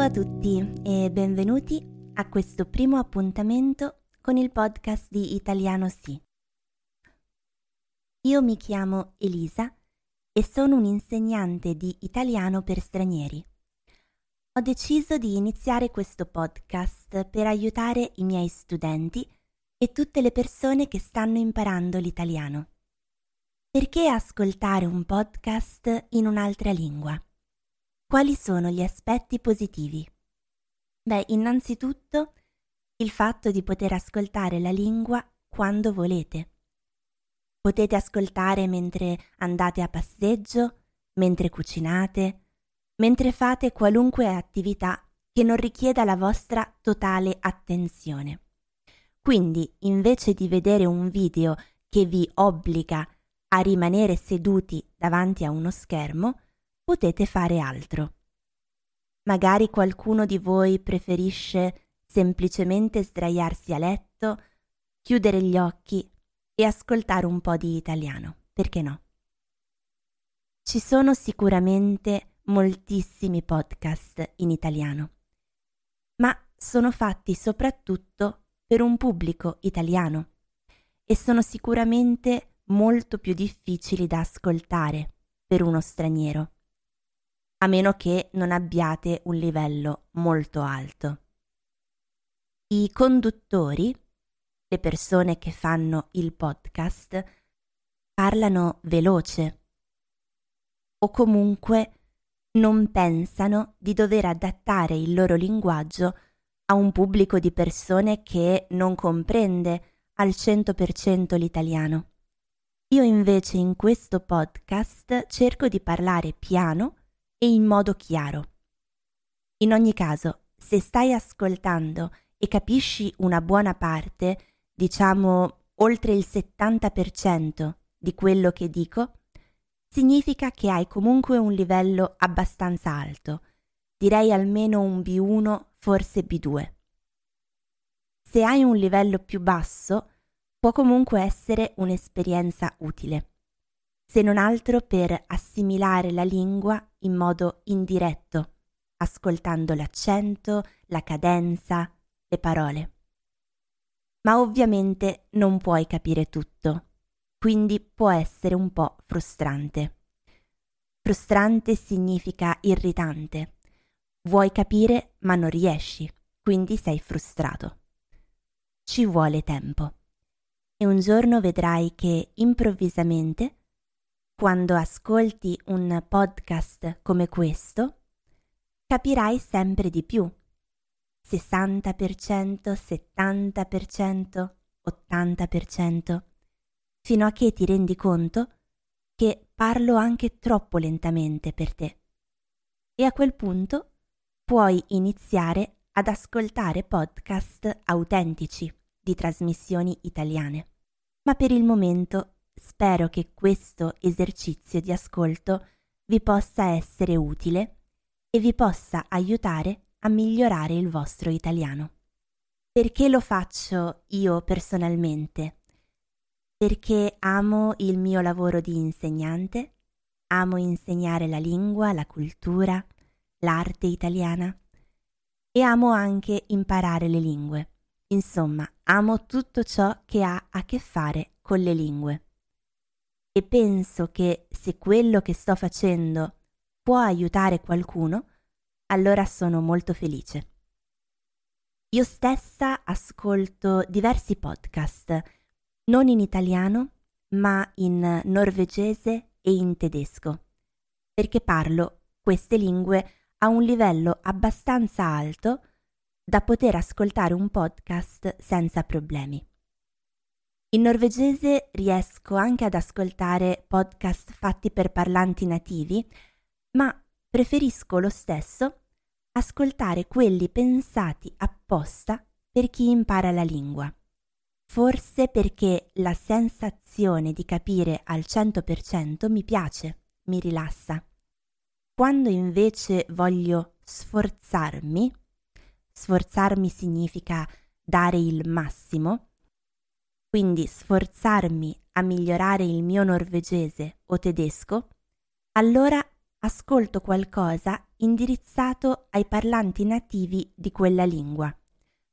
Ciao a tutti e benvenuti a questo primo appuntamento con il podcast di Italiano Sì. Io mi chiamo Elisa e sono un'insegnante di italiano per stranieri. Ho deciso di iniziare questo podcast per aiutare i miei studenti e tutte le persone che stanno imparando l'italiano. Perché ascoltare un podcast in un'altra lingua? Quali sono gli aspetti positivi? Beh, innanzitutto il fatto di poter ascoltare la lingua quando volete. Potete ascoltare mentre andate a passeggio, mentre cucinate, mentre fate qualunque attività che non richieda la vostra totale attenzione. Quindi, invece di vedere un video che vi obbliga a rimanere seduti davanti a uno schermo, potete fare altro. Magari qualcuno di voi preferisce semplicemente sdraiarsi a letto, chiudere gli occhi e ascoltare un po' di italiano, perché no? Ci sono sicuramente moltissimi podcast in italiano, ma sono fatti soprattutto per un pubblico italiano e sono sicuramente molto più difficili da ascoltare per uno straniero a meno che non abbiate un livello molto alto. I conduttori, le persone che fanno il podcast, parlano veloce o comunque non pensano di dover adattare il loro linguaggio a un pubblico di persone che non comprende al 100% l'italiano. Io invece in questo podcast cerco di parlare piano e in modo chiaro. In ogni caso, se stai ascoltando e capisci una buona parte, diciamo oltre il 70% di quello che dico, significa che hai comunque un livello abbastanza alto, direi almeno un B1, forse B2. Se hai un livello più basso, può comunque essere un'esperienza utile se non altro per assimilare la lingua in modo indiretto, ascoltando l'accento, la cadenza, le parole. Ma ovviamente non puoi capire tutto, quindi può essere un po' frustrante. Frustrante significa irritante. Vuoi capire ma non riesci, quindi sei frustrato. Ci vuole tempo. E un giorno vedrai che improvvisamente quando ascolti un podcast come questo, capirai sempre di più. 60%, 70%, 80%, fino a che ti rendi conto che parlo anche troppo lentamente per te. E a quel punto puoi iniziare ad ascoltare podcast autentici di trasmissioni italiane. Ma per il momento Spero che questo esercizio di ascolto vi possa essere utile e vi possa aiutare a migliorare il vostro italiano. Perché lo faccio io personalmente? Perché amo il mio lavoro di insegnante, amo insegnare la lingua, la cultura, l'arte italiana e amo anche imparare le lingue. Insomma, amo tutto ciò che ha a che fare con le lingue e penso che se quello che sto facendo può aiutare qualcuno, allora sono molto felice. Io stessa ascolto diversi podcast, non in italiano, ma in norvegese e in tedesco, perché parlo queste lingue a un livello abbastanza alto da poter ascoltare un podcast senza problemi. In norvegese riesco anche ad ascoltare podcast fatti per parlanti nativi, ma preferisco lo stesso ascoltare quelli pensati apposta per chi impara la lingua. Forse perché la sensazione di capire al 100% mi piace, mi rilassa. Quando invece voglio sforzarmi, sforzarmi significa dare il massimo, quindi sforzarmi a migliorare il mio norvegese o tedesco, allora ascolto qualcosa indirizzato ai parlanti nativi di quella lingua,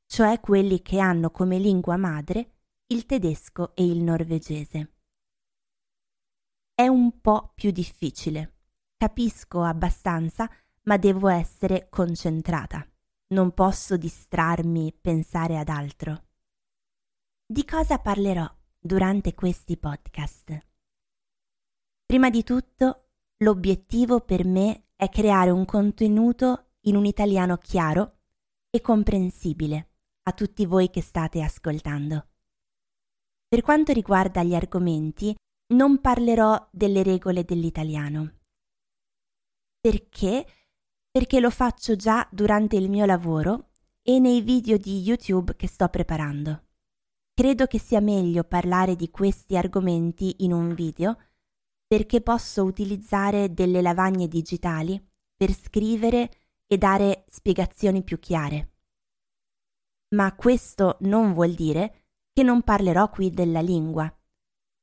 cioè quelli che hanno come lingua madre il tedesco e il norvegese. È un po' più difficile. Capisco abbastanza, ma devo essere concentrata. Non posso distrarmi, pensare ad altro. Di cosa parlerò durante questi podcast? Prima di tutto, l'obiettivo per me è creare un contenuto in un italiano chiaro e comprensibile a tutti voi che state ascoltando. Per quanto riguarda gli argomenti, non parlerò delle regole dell'italiano. Perché? Perché lo faccio già durante il mio lavoro e nei video di YouTube che sto preparando. Credo che sia meglio parlare di questi argomenti in un video perché posso utilizzare delle lavagne digitali per scrivere e dare spiegazioni più chiare. Ma questo non vuol dire che non parlerò qui della lingua.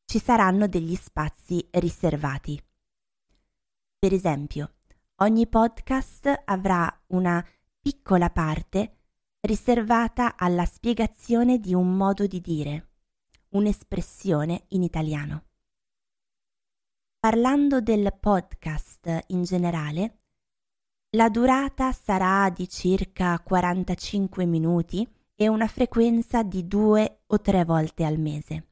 Ci saranno degli spazi riservati. Per esempio, ogni podcast avrà una piccola parte riservata alla spiegazione di un modo di dire, un'espressione in italiano. Parlando del podcast in generale, la durata sarà di circa 45 minuti e una frequenza di due o tre volte al mese.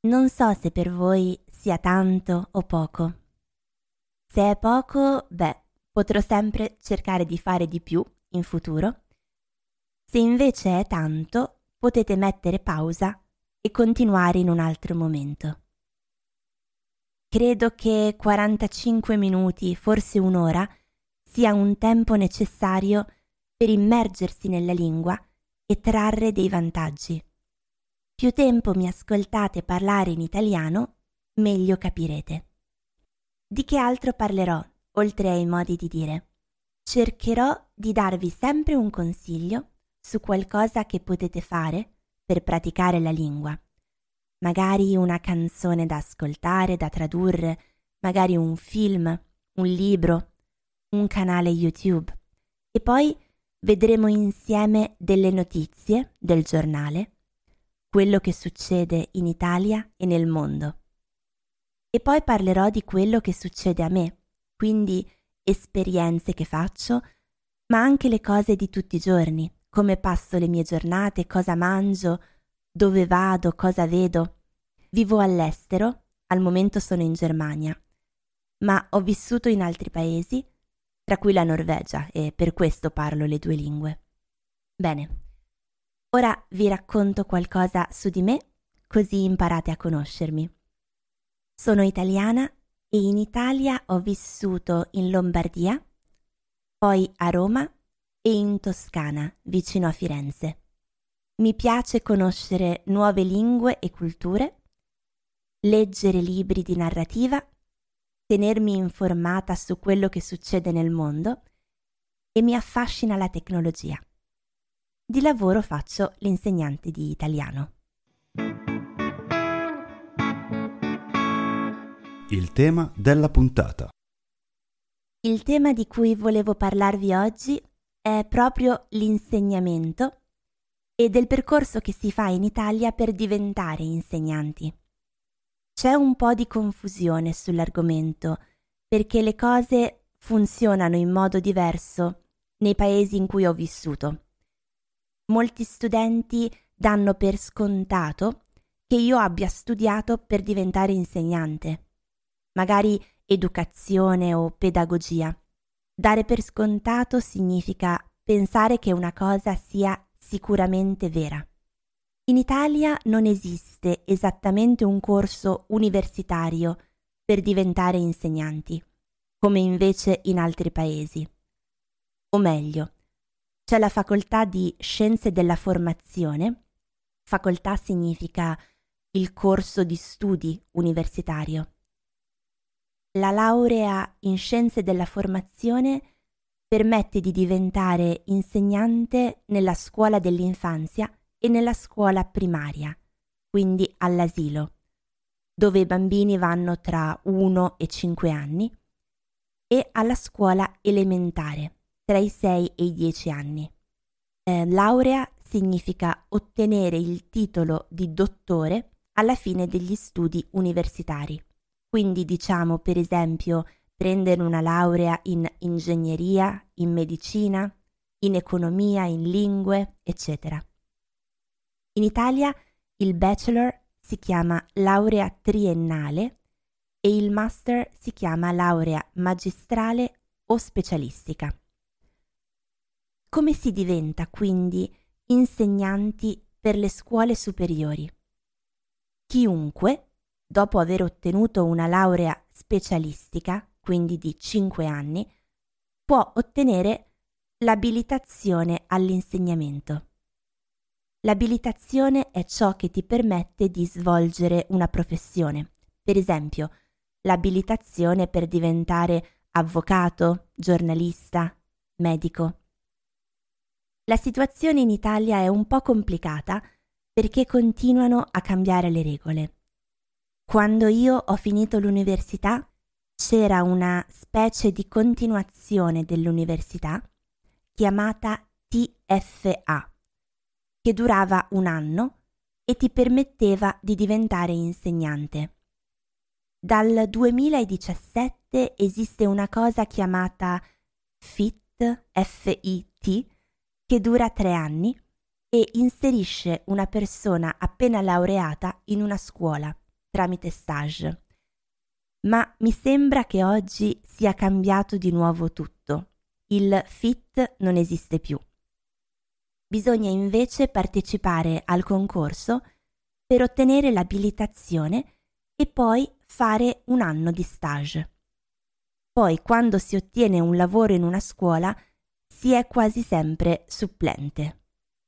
Non so se per voi sia tanto o poco. Se è poco, beh, potrò sempre cercare di fare di più in futuro. Se invece è tanto, potete mettere pausa e continuare in un altro momento. Credo che 45 minuti, forse un'ora, sia un tempo necessario per immergersi nella lingua e trarre dei vantaggi. Più tempo mi ascoltate parlare in italiano, meglio capirete. Di che altro parlerò, oltre ai modi di dire? Cercherò di darvi sempre un consiglio su qualcosa che potete fare per praticare la lingua magari una canzone da ascoltare, da tradurre, magari un film, un libro, un canale YouTube. E poi vedremo insieme delle notizie del giornale, quello che succede in Italia e nel mondo. E poi parlerò di quello che succede a me, quindi esperienze che faccio, ma anche le cose di tutti i giorni, come passo le mie giornate, cosa mangio, dove vado, cosa vedo. Vivo all'estero, al momento sono in Germania, ma ho vissuto in altri paesi, tra cui la Norvegia, e per questo parlo le due lingue. Bene, ora vi racconto qualcosa su di me, così imparate a conoscermi. Sono italiana e in Italia ho vissuto in Lombardia, poi a Roma e in Toscana, vicino a Firenze. Mi piace conoscere nuove lingue e culture, leggere libri di narrativa, tenermi informata su quello che succede nel mondo e mi affascina la tecnologia. Di lavoro faccio l'insegnante di italiano. Il tema della puntata. Il tema di cui volevo parlarvi oggi è proprio l'insegnamento e del percorso che si fa in Italia per diventare insegnanti. C'è un po' di confusione sull'argomento perché le cose funzionano in modo diverso nei paesi in cui ho vissuto. Molti studenti danno per scontato che io abbia studiato per diventare insegnante, magari educazione o pedagogia. Dare per scontato significa pensare che una cosa sia sicuramente vera. In Italia non esiste esattamente un corso universitario per diventare insegnanti, come invece in altri paesi. O meglio, c'è la facoltà di scienze della formazione. Facoltà significa il corso di studi universitario. La laurea in scienze della formazione permette di diventare insegnante nella scuola dell'infanzia e nella scuola primaria, quindi all'asilo, dove i bambini vanno tra 1 e 5 anni, e alla scuola elementare, tra i 6 e i 10 anni. Eh, laurea significa ottenere il titolo di dottore alla fine degli studi universitari. Quindi diciamo per esempio prendere una laurea in ingegneria, in medicina, in economia, in lingue, eccetera. In Italia il bachelor si chiama laurea triennale e il master si chiama laurea magistrale o specialistica. Come si diventa quindi insegnanti per le scuole superiori? Chiunque, dopo aver ottenuto una laurea specialistica, quindi di 5 anni, può ottenere l'abilitazione all'insegnamento. L'abilitazione è ciò che ti permette di svolgere una professione. Per esempio, l'abilitazione per diventare avvocato, giornalista, medico. La situazione in Italia è un po' complicata perché continuano a cambiare le regole. Quando io ho finito l'università c'era una specie di continuazione dell'università chiamata TFA, che durava un anno e ti permetteva di diventare insegnante. Dal 2017 esiste una cosa chiamata FIT, FIT, che dura tre anni e inserisce una persona appena laureata in una scuola tramite stage. Ma mi sembra che oggi sia cambiato di nuovo tutto. Il FIT non esiste più. Bisogna invece partecipare al concorso per ottenere l'abilitazione e poi fare un anno di stage. Poi, quando si ottiene un lavoro in una scuola, si è quasi sempre supplente.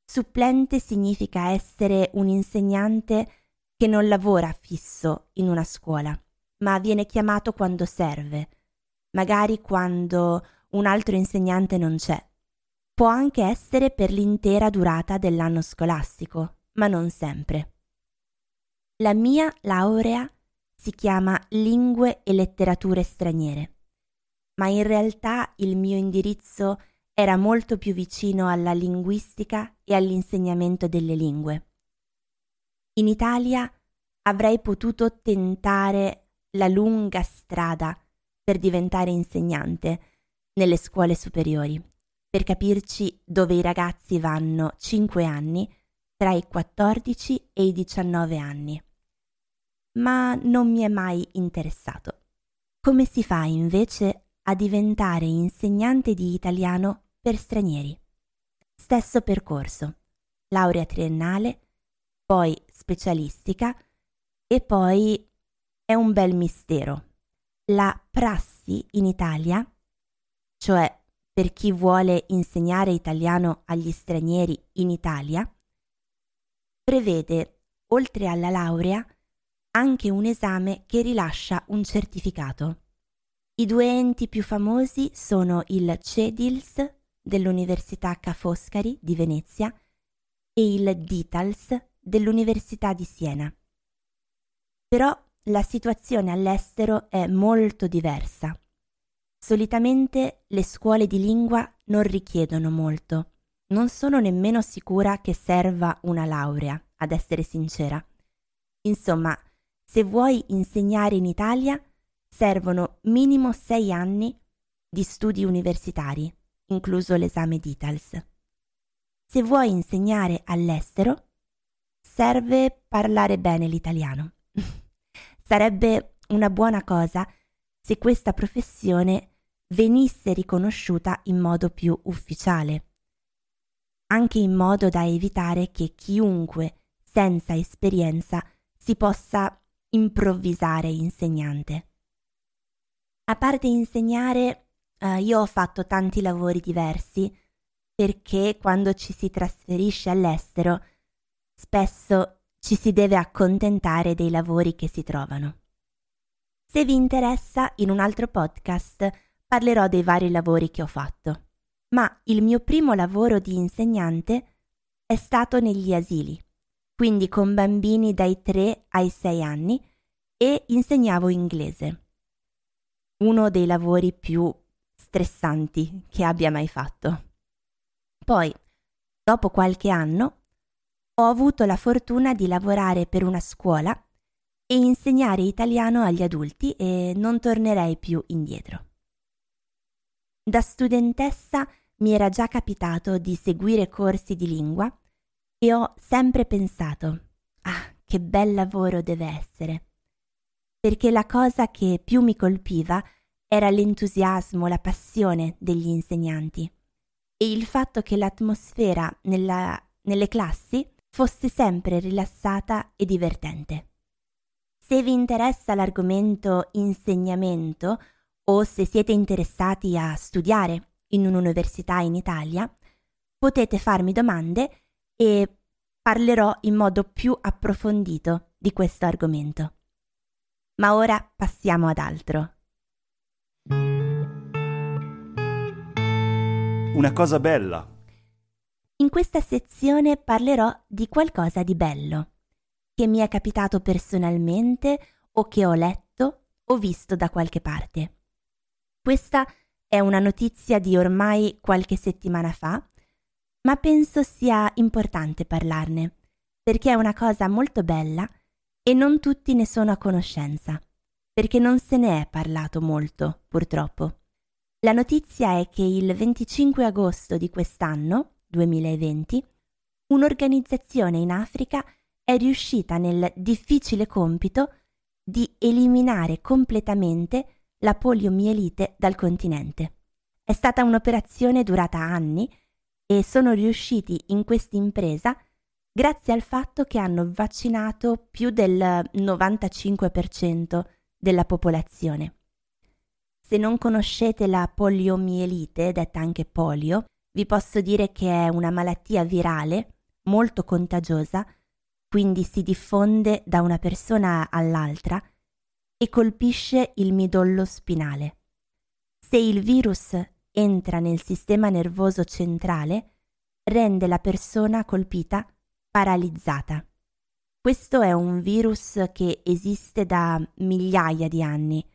Supplente significa essere un insegnante che non lavora fisso in una scuola, ma viene chiamato quando serve, magari quando un altro insegnante non c'è. Può anche essere per l'intera durata dell'anno scolastico, ma non sempre. La mia laurea si chiama Lingue e letterature straniere, ma in realtà il mio indirizzo era molto più vicino alla linguistica e all'insegnamento delle lingue. In Italia avrei potuto tentare la lunga strada per diventare insegnante nelle scuole superiori, per capirci dove i ragazzi vanno 5 anni tra i 14 e i 19 anni. Ma non mi è mai interessato. Come si fa invece a diventare insegnante di italiano per stranieri. Stesso percorso, laurea triennale, poi specialistica e poi è un bel mistero. La prassi in Italia, cioè per chi vuole insegnare italiano agli stranieri in Italia, prevede, oltre alla laurea, anche un esame che rilascia un certificato. I due enti più famosi sono il CEDILS dell'Università Ca' Foscari di Venezia e il DITALS dell'Università di Siena. Però la situazione all'estero è molto diversa. Solitamente le scuole di lingua non richiedono molto. Non sono nemmeno sicura che serva una laurea, ad essere sincera. Insomma, se vuoi insegnare in Italia, servono minimo sei anni di studi universitari incluso l'esame DITALS. Se vuoi insegnare all'estero, serve parlare bene l'italiano. Sarebbe una buona cosa se questa professione venisse riconosciuta in modo più ufficiale, anche in modo da evitare che chiunque senza esperienza si possa improvvisare insegnante. A parte insegnare, Uh, io ho fatto tanti lavori diversi perché quando ci si trasferisce all'estero spesso ci si deve accontentare dei lavori che si trovano. Se vi interessa, in un altro podcast parlerò dei vari lavori che ho fatto, ma il mio primo lavoro di insegnante è stato negli asili, quindi con bambini dai 3 ai 6 anni e insegnavo inglese. uno dei lavori più stressanti che abbia mai fatto. Poi, dopo qualche anno, ho avuto la fortuna di lavorare per una scuola e insegnare italiano agli adulti e non tornerei più indietro. Da studentessa mi era già capitato di seguire corsi di lingua e ho sempre pensato, ah, che bel lavoro deve essere. Perché la cosa che più mi colpiva era l'entusiasmo, la passione degli insegnanti e il fatto che l'atmosfera nella, nelle classi fosse sempre rilassata e divertente. Se vi interessa l'argomento insegnamento o se siete interessati a studiare in un'università in Italia, potete farmi domande e parlerò in modo più approfondito di questo argomento. Ma ora passiamo ad altro. Una cosa bella. In questa sezione parlerò di qualcosa di bello, che mi è capitato personalmente o che ho letto o visto da qualche parte. Questa è una notizia di ormai qualche settimana fa, ma penso sia importante parlarne, perché è una cosa molto bella e non tutti ne sono a conoscenza, perché non se ne è parlato molto, purtroppo. La notizia è che il 25 agosto di quest'anno, 2020, un'organizzazione in Africa è riuscita nel difficile compito di eliminare completamente la poliomielite dal continente. È stata un'operazione durata anni e sono riusciti in questa impresa grazie al fatto che hanno vaccinato più del 95% della popolazione. Se non conoscete la poliomielite, detta anche polio, vi posso dire che è una malattia virale molto contagiosa, quindi si diffonde da una persona all'altra e colpisce il midollo spinale. Se il virus entra nel sistema nervoso centrale, rende la persona colpita paralizzata. Questo è un virus che esiste da migliaia di anni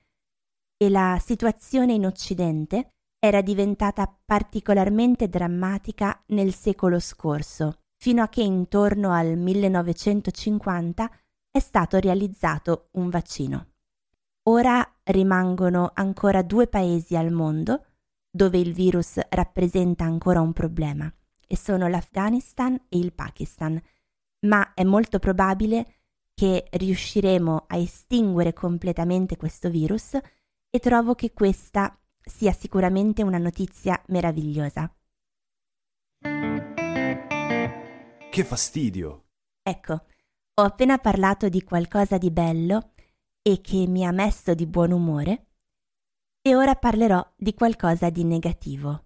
e la situazione in Occidente era diventata particolarmente drammatica nel secolo scorso, fino a che intorno al 1950 è stato realizzato un vaccino. Ora rimangono ancora due paesi al mondo dove il virus rappresenta ancora un problema, e sono l'Afghanistan e il Pakistan, ma è molto probabile che riusciremo a estinguere completamente questo virus e trovo che questa sia sicuramente una notizia meravigliosa. Che fastidio! Ecco, ho appena parlato di qualcosa di bello e che mi ha messo di buon umore e ora parlerò di qualcosa di negativo.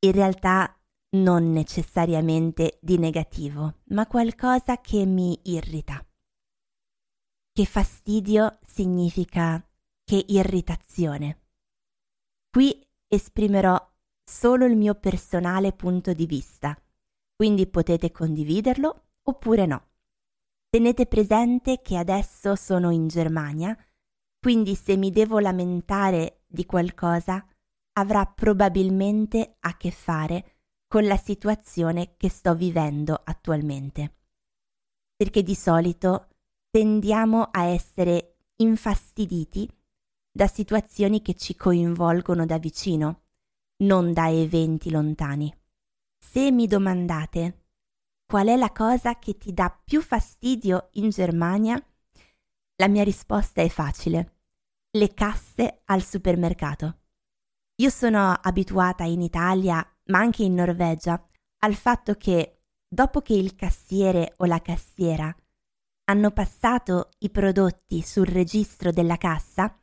In realtà non necessariamente di negativo, ma qualcosa che mi irrita. Che fastidio significa che irritazione. Qui esprimerò solo il mio personale punto di vista, quindi potete condividerlo oppure no. Tenete presente che adesso sono in Germania, quindi se mi devo lamentare di qualcosa avrà probabilmente a che fare con la situazione che sto vivendo attualmente. Perché di solito tendiamo a essere infastiditi da situazioni che ci coinvolgono da vicino, non da eventi lontani. Se mi domandate qual è la cosa che ti dà più fastidio in Germania, la mia risposta è facile. Le casse al supermercato. Io sono abituata in Italia, ma anche in Norvegia, al fatto che dopo che il cassiere o la cassiera hanno passato i prodotti sul registro della cassa,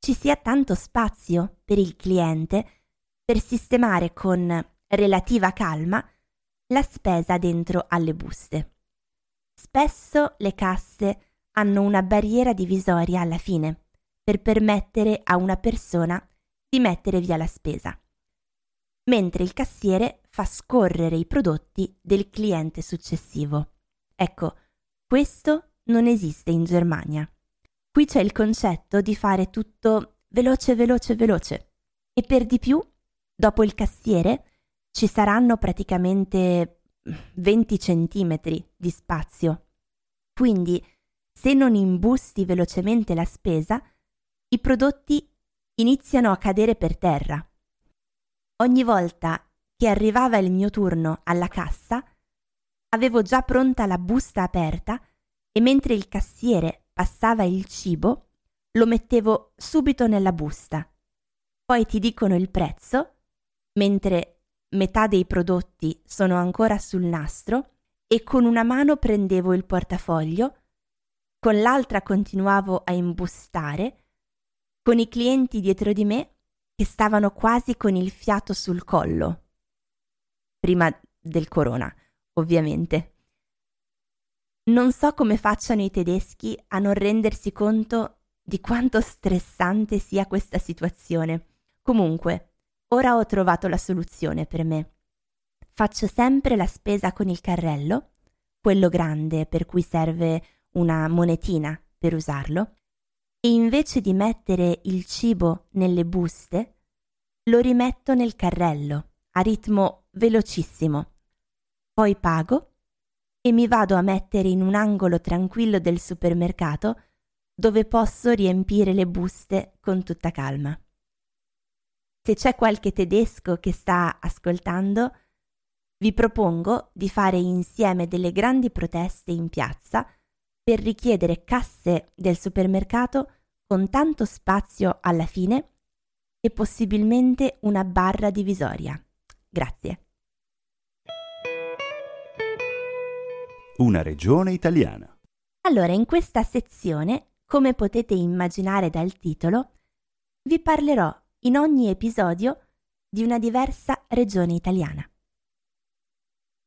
ci sia tanto spazio per il cliente per sistemare con relativa calma la spesa dentro alle buste. Spesso le casse hanno una barriera divisoria alla fine per permettere a una persona di mettere via la spesa, mentre il cassiere fa scorrere i prodotti del cliente successivo. Ecco, questo non esiste in Germania. Qui c'è il concetto di fare tutto veloce, veloce, veloce. E per di più, dopo il cassiere, ci saranno praticamente 20 centimetri di spazio. Quindi, se non imbusti velocemente la spesa, i prodotti iniziano a cadere per terra. Ogni volta che arrivava il mio turno alla cassa, avevo già pronta la busta aperta e mentre il cassiere passava il cibo, lo mettevo subito nella busta. Poi ti dicono il prezzo, mentre metà dei prodotti sono ancora sul nastro e con una mano prendevo il portafoglio, con l'altra continuavo a imbustare, con i clienti dietro di me che stavano quasi con il fiato sul collo. Prima del corona, ovviamente. Non so come facciano i tedeschi a non rendersi conto di quanto stressante sia questa situazione. Comunque, ora ho trovato la soluzione per me. Faccio sempre la spesa con il carrello, quello grande per cui serve una monetina per usarlo, e invece di mettere il cibo nelle buste, lo rimetto nel carrello a ritmo velocissimo. Poi pago e mi vado a mettere in un angolo tranquillo del supermercato dove posso riempire le buste con tutta calma. Se c'è qualche tedesco che sta ascoltando, vi propongo di fare insieme delle grandi proteste in piazza per richiedere casse del supermercato con tanto spazio alla fine e possibilmente una barra divisoria. Grazie. Una regione italiana. Allora, in questa sezione, come potete immaginare dal titolo, vi parlerò in ogni episodio di una diversa regione italiana.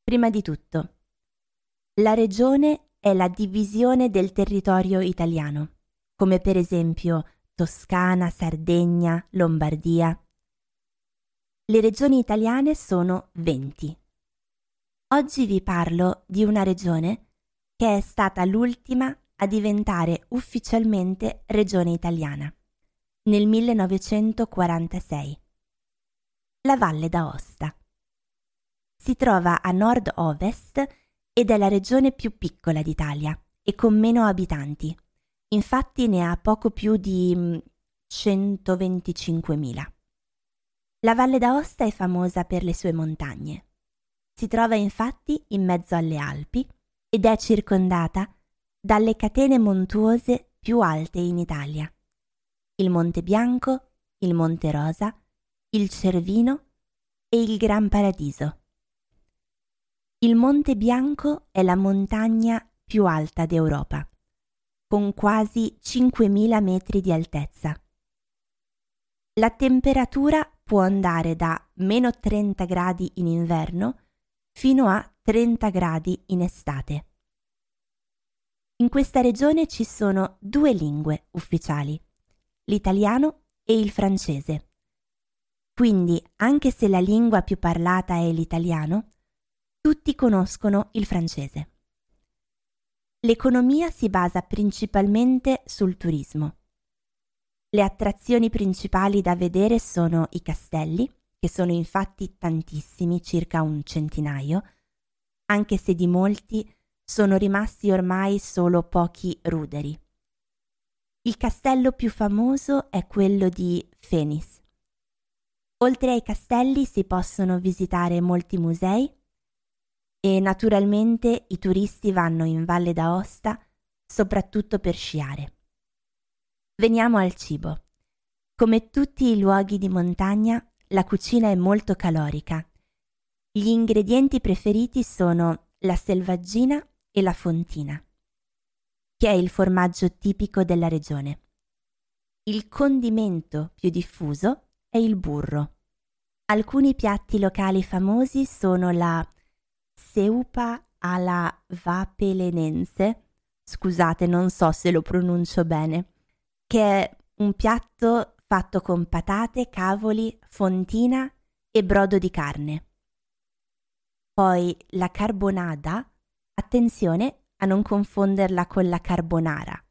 Prima di tutto, la regione è la divisione del territorio italiano, come per esempio Toscana, Sardegna, Lombardia. Le regioni italiane sono 20. Oggi vi parlo di una regione che è stata l'ultima a diventare ufficialmente regione italiana, nel 1946. La Valle d'Aosta. Si trova a nord-ovest ed è la regione più piccola d'Italia e con meno abitanti. Infatti ne ha poco più di 125.000. Mm, la Valle d'Aosta è famosa per le sue montagne. Si trova infatti in mezzo alle Alpi ed è circondata dalle catene montuose più alte in Italia. Il Monte Bianco, il Monte Rosa, il Cervino e il Gran Paradiso. Il Monte Bianco è la montagna più alta d'Europa, con quasi 5.000 metri di altezza. La temperatura può andare da meno 30 gradi in inverno fino a 30 gradi in estate. In questa regione ci sono due lingue ufficiali, l'italiano e il francese. Quindi, anche se la lingua più parlata è l'italiano, tutti conoscono il francese. L'economia si basa principalmente sul turismo. Le attrazioni principali da vedere sono i castelli, che sono infatti tantissimi, circa un centinaio, anche se di molti sono rimasti ormai solo pochi ruderi. Il castello più famoso è quello di Fenis. Oltre ai castelli si possono visitare molti musei e naturalmente i turisti vanno in Valle d'Aosta soprattutto per sciare. Veniamo al cibo. Come tutti i luoghi di montagna, la cucina è molto calorica. Gli ingredienti preferiti sono la selvaggina e la fontina, che è il formaggio tipico della regione. Il condimento più diffuso è il burro. Alcuni piatti locali famosi sono la seupa alla vapelenense, scusate non so se lo pronuncio bene, che è un piatto fatto con patate, cavoli, fontina e brodo di carne. Poi la carbonada, attenzione a non confonderla con la carbonara.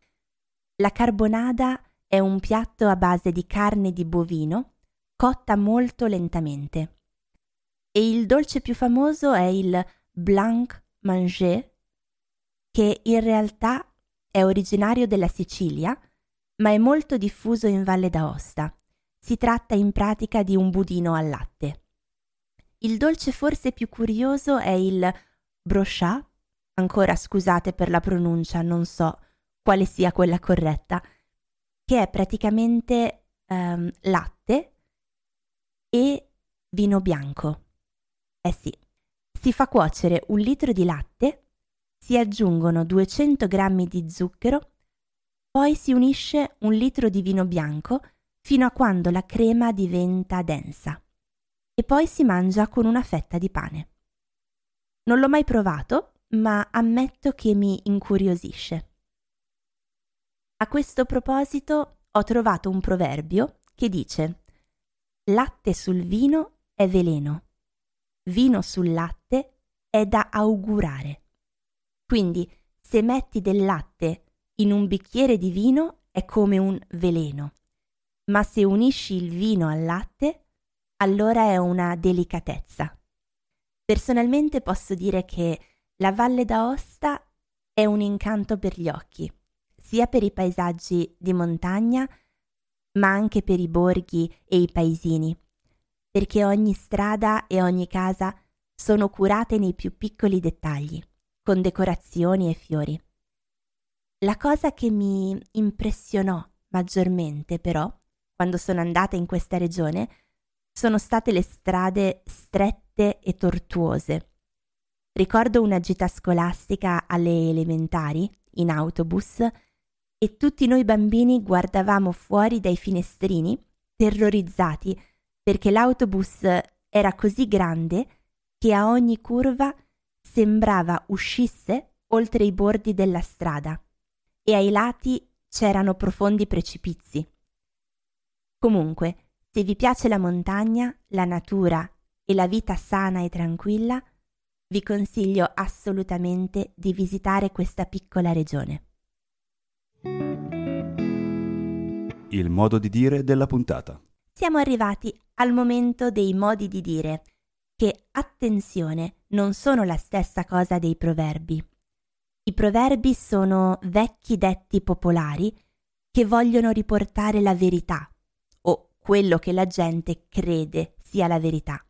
La carbonada è un piatto a base di carne di bovino cotta molto lentamente. E il dolce più famoso è il blanc manger, che in realtà è originario della Sicilia, ma è molto diffuso in Valle d'Aosta. Si tratta in pratica di un budino al latte. Il dolce forse più curioso è il brochat, ancora scusate per la pronuncia, non so quale sia quella corretta, che è praticamente um, latte e vino bianco. Eh sì, si fa cuocere un litro di latte, si aggiungono 200 g di zucchero, poi si unisce un litro di vino bianco fino a quando la crema diventa densa e poi si mangia con una fetta di pane. Non l'ho mai provato, ma ammetto che mi incuriosisce. A questo proposito ho trovato un proverbio che dice Latte sul vino è veleno, vino sul latte è da augurare. Quindi se metti del latte in un bicchiere di vino è come un veleno, ma se unisci il vino al latte, allora è una delicatezza. Personalmente posso dire che la Valle d'Aosta è un incanto per gli occhi sia per i paesaggi di montagna, ma anche per i borghi e i paesini, perché ogni strada e ogni casa sono curate nei più piccoli dettagli, con decorazioni e fiori. La cosa che mi impressionò maggiormente, però, quando sono andata in questa regione, sono state le strade strette e tortuose. Ricordo una gita scolastica alle elementari, in autobus, e tutti noi bambini guardavamo fuori dai finestrini, terrorizzati, perché l'autobus era così grande che a ogni curva sembrava uscisse oltre i bordi della strada e ai lati c'erano profondi precipizi. Comunque, se vi piace la montagna, la natura e la vita sana e tranquilla, vi consiglio assolutamente di visitare questa piccola regione. Il modo di dire della puntata. Siamo arrivati al momento dei modi di dire, che, attenzione, non sono la stessa cosa dei proverbi. I proverbi sono vecchi detti popolari che vogliono riportare la verità o quello che la gente crede sia la verità,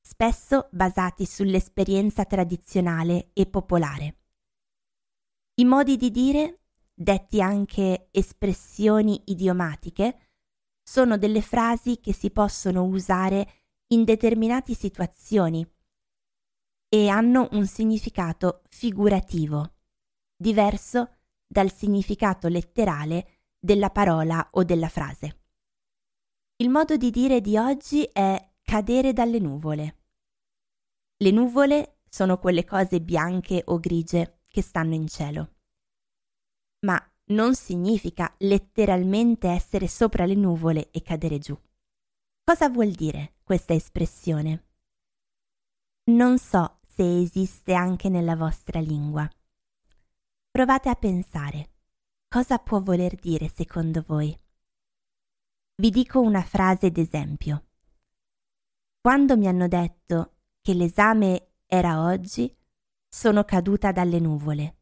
spesso basati sull'esperienza tradizionale e popolare. I modi di dire detti anche espressioni idiomatiche, sono delle frasi che si possono usare in determinate situazioni e hanno un significato figurativo, diverso dal significato letterale della parola o della frase. Il modo di dire di oggi è cadere dalle nuvole. Le nuvole sono quelle cose bianche o grigie che stanno in cielo ma non significa letteralmente essere sopra le nuvole e cadere giù. Cosa vuol dire questa espressione? Non so se esiste anche nella vostra lingua. Provate a pensare. Cosa può voler dire secondo voi? Vi dico una frase d'esempio. Quando mi hanno detto che l'esame era oggi, sono caduta dalle nuvole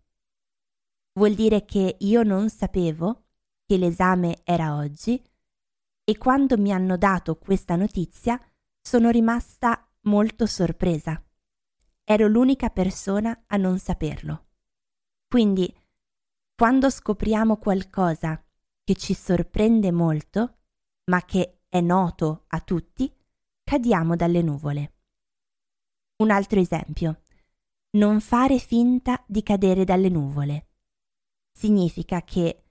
vuol dire che io non sapevo che l'esame era oggi e quando mi hanno dato questa notizia sono rimasta molto sorpresa. Ero l'unica persona a non saperlo. Quindi, quando scopriamo qualcosa che ci sorprende molto, ma che è noto a tutti, cadiamo dalle nuvole. Un altro esempio. Non fare finta di cadere dalle nuvole significa che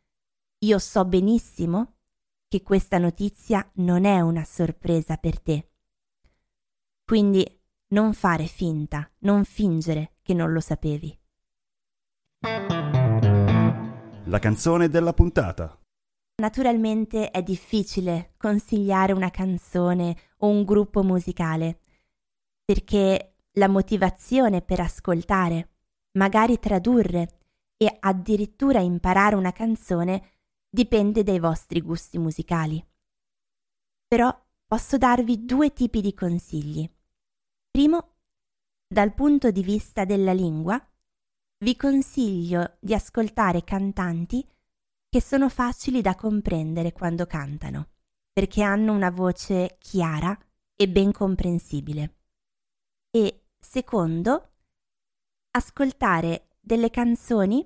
io so benissimo che questa notizia non è una sorpresa per te. Quindi non fare finta, non fingere che non lo sapevi. La canzone della puntata. Naturalmente è difficile consigliare una canzone o un gruppo musicale, perché la motivazione per ascoltare, magari tradurre e addirittura imparare una canzone dipende dai vostri gusti musicali. Però posso darvi due tipi di consigli. Primo, dal punto di vista della lingua, vi consiglio di ascoltare cantanti che sono facili da comprendere quando cantano, perché hanno una voce chiara e ben comprensibile. E secondo, ascoltare delle canzoni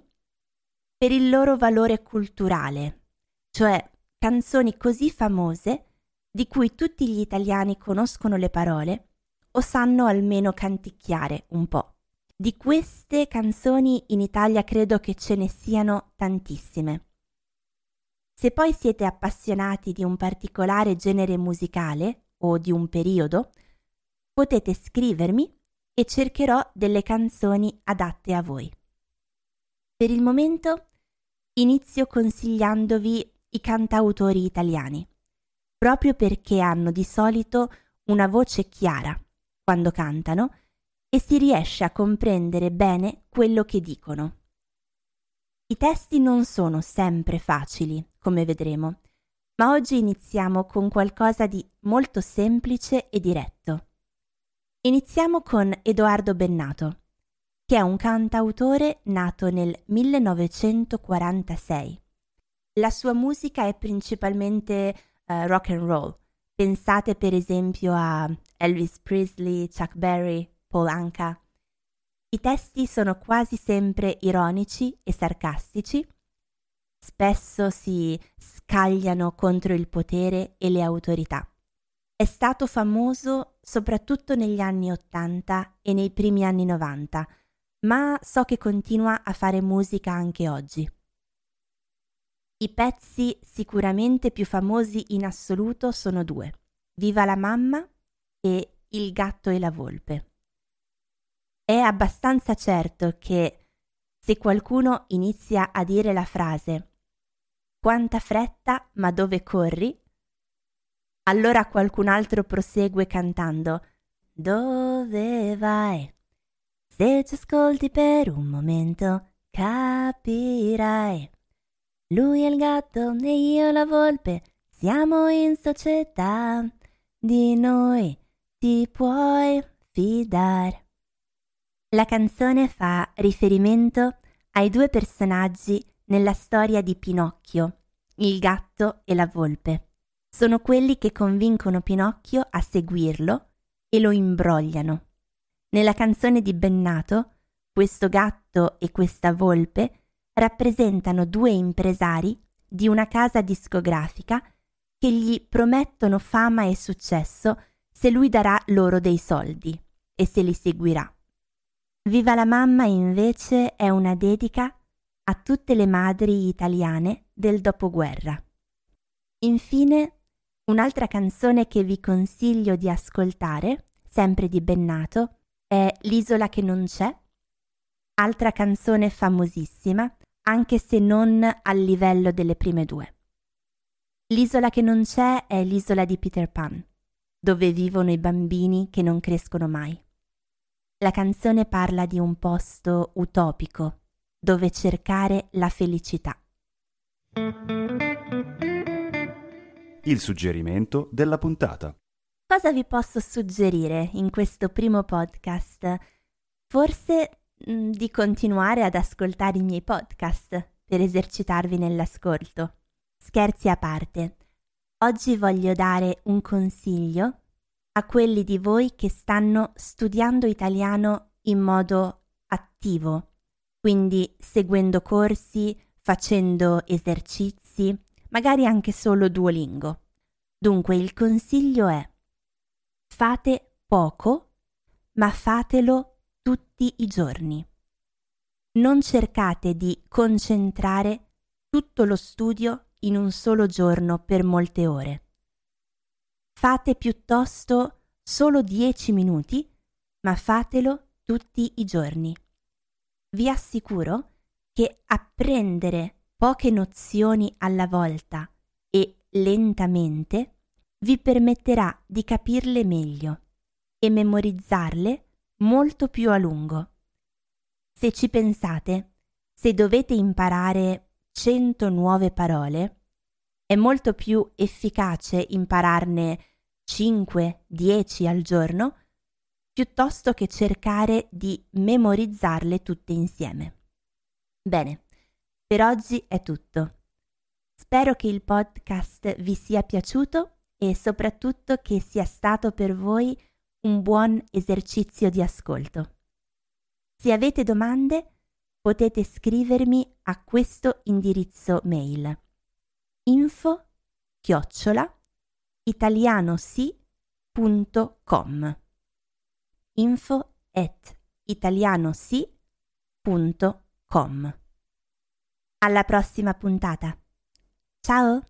per il loro valore culturale, cioè canzoni così famose di cui tutti gli italiani conoscono le parole o sanno almeno canticchiare un po'. Di queste canzoni in Italia credo che ce ne siano tantissime. Se poi siete appassionati di un particolare genere musicale o di un periodo, potete scrivermi e cercherò delle canzoni adatte a voi. Per il momento inizio consigliandovi i cantautori italiani, proprio perché hanno di solito una voce chiara quando cantano e si riesce a comprendere bene quello che dicono. I testi non sono sempre facili, come vedremo, ma oggi iniziamo con qualcosa di molto semplice e diretto. Iniziamo con Edoardo Bennato, che è un cantautore nato nel 1946. La sua musica è principalmente uh, rock and roll. Pensate per esempio a Elvis Presley, Chuck Berry, Paul Anka. I testi sono quasi sempre ironici e sarcastici. Spesso si scagliano contro il potere e le autorità. È stato famoso soprattutto negli anni 80 e nei primi anni 90, ma so che continua a fare musica anche oggi. I pezzi sicuramente più famosi in assoluto sono due, Viva la mamma e Il gatto e la volpe è abbastanza certo che se qualcuno inizia a dire la frase quanta fretta, ma dove corri? Allora qualcun altro prosegue cantando dove vai? Se ci ascolti per un momento capirai. Lui è il gatto e io la volpe, siamo in società, di noi ti puoi fidare. La canzone fa riferimento ai due personaggi nella storia di Pinocchio, il gatto e la volpe. Sono quelli che convincono Pinocchio a seguirlo e lo imbrogliano. Nella canzone di Bennato, questo gatto e questa volpe rappresentano due impresari di una casa discografica che gli promettono fama e successo se lui darà loro dei soldi e se li seguirà. Viva la mamma invece è una dedica a tutte le madri italiane del dopoguerra. Infine, un'altra canzone che vi consiglio di ascoltare, sempre di Bennato, è L'isola che non c'è, altra canzone famosissima, anche se non al livello delle prime due. L'isola che non c'è è l'isola di Peter Pan, dove vivono i bambini che non crescono mai. La canzone parla di un posto utopico dove cercare la felicità. Il suggerimento della puntata. Cosa vi posso suggerire in questo primo podcast? Forse mh, mm, di continuare ad ascoltare i miei podcast per esercitarvi nell'ascolto. Scherzi a parte, oggi voglio dare un consiglio a quelli di voi che stanno studiando italiano in modo attivo, quindi seguendo corsi, facendo esercizi, magari anche solo Duolingo. Dunque il consiglio è fate poco, ma fatelo tutti i giorni. Non cercate di concentrare tutto lo studio in un solo giorno per molte ore Fate piuttosto solo 10 minuti, ma fatelo tutti i giorni. Vi assicuro che apprendere poche nozioni alla volta e lentamente vi permetterà di capirle meglio e memorizzarle molto più a lungo. Se ci pensate, se dovete imparare 100 nuove parole, è molto più efficace impararne 5-10 al giorno piuttosto che cercare di memorizzarle tutte insieme. Bene, per oggi è tutto. Spero che il podcast vi sia piaciuto e soprattutto che sia stato per voi un buon esercizio di ascolto. Se avete domande potete scrivermi a questo indirizzo mail info chiocciola italianosi.com info at italianosi.com Alla prossima puntata! Ciao!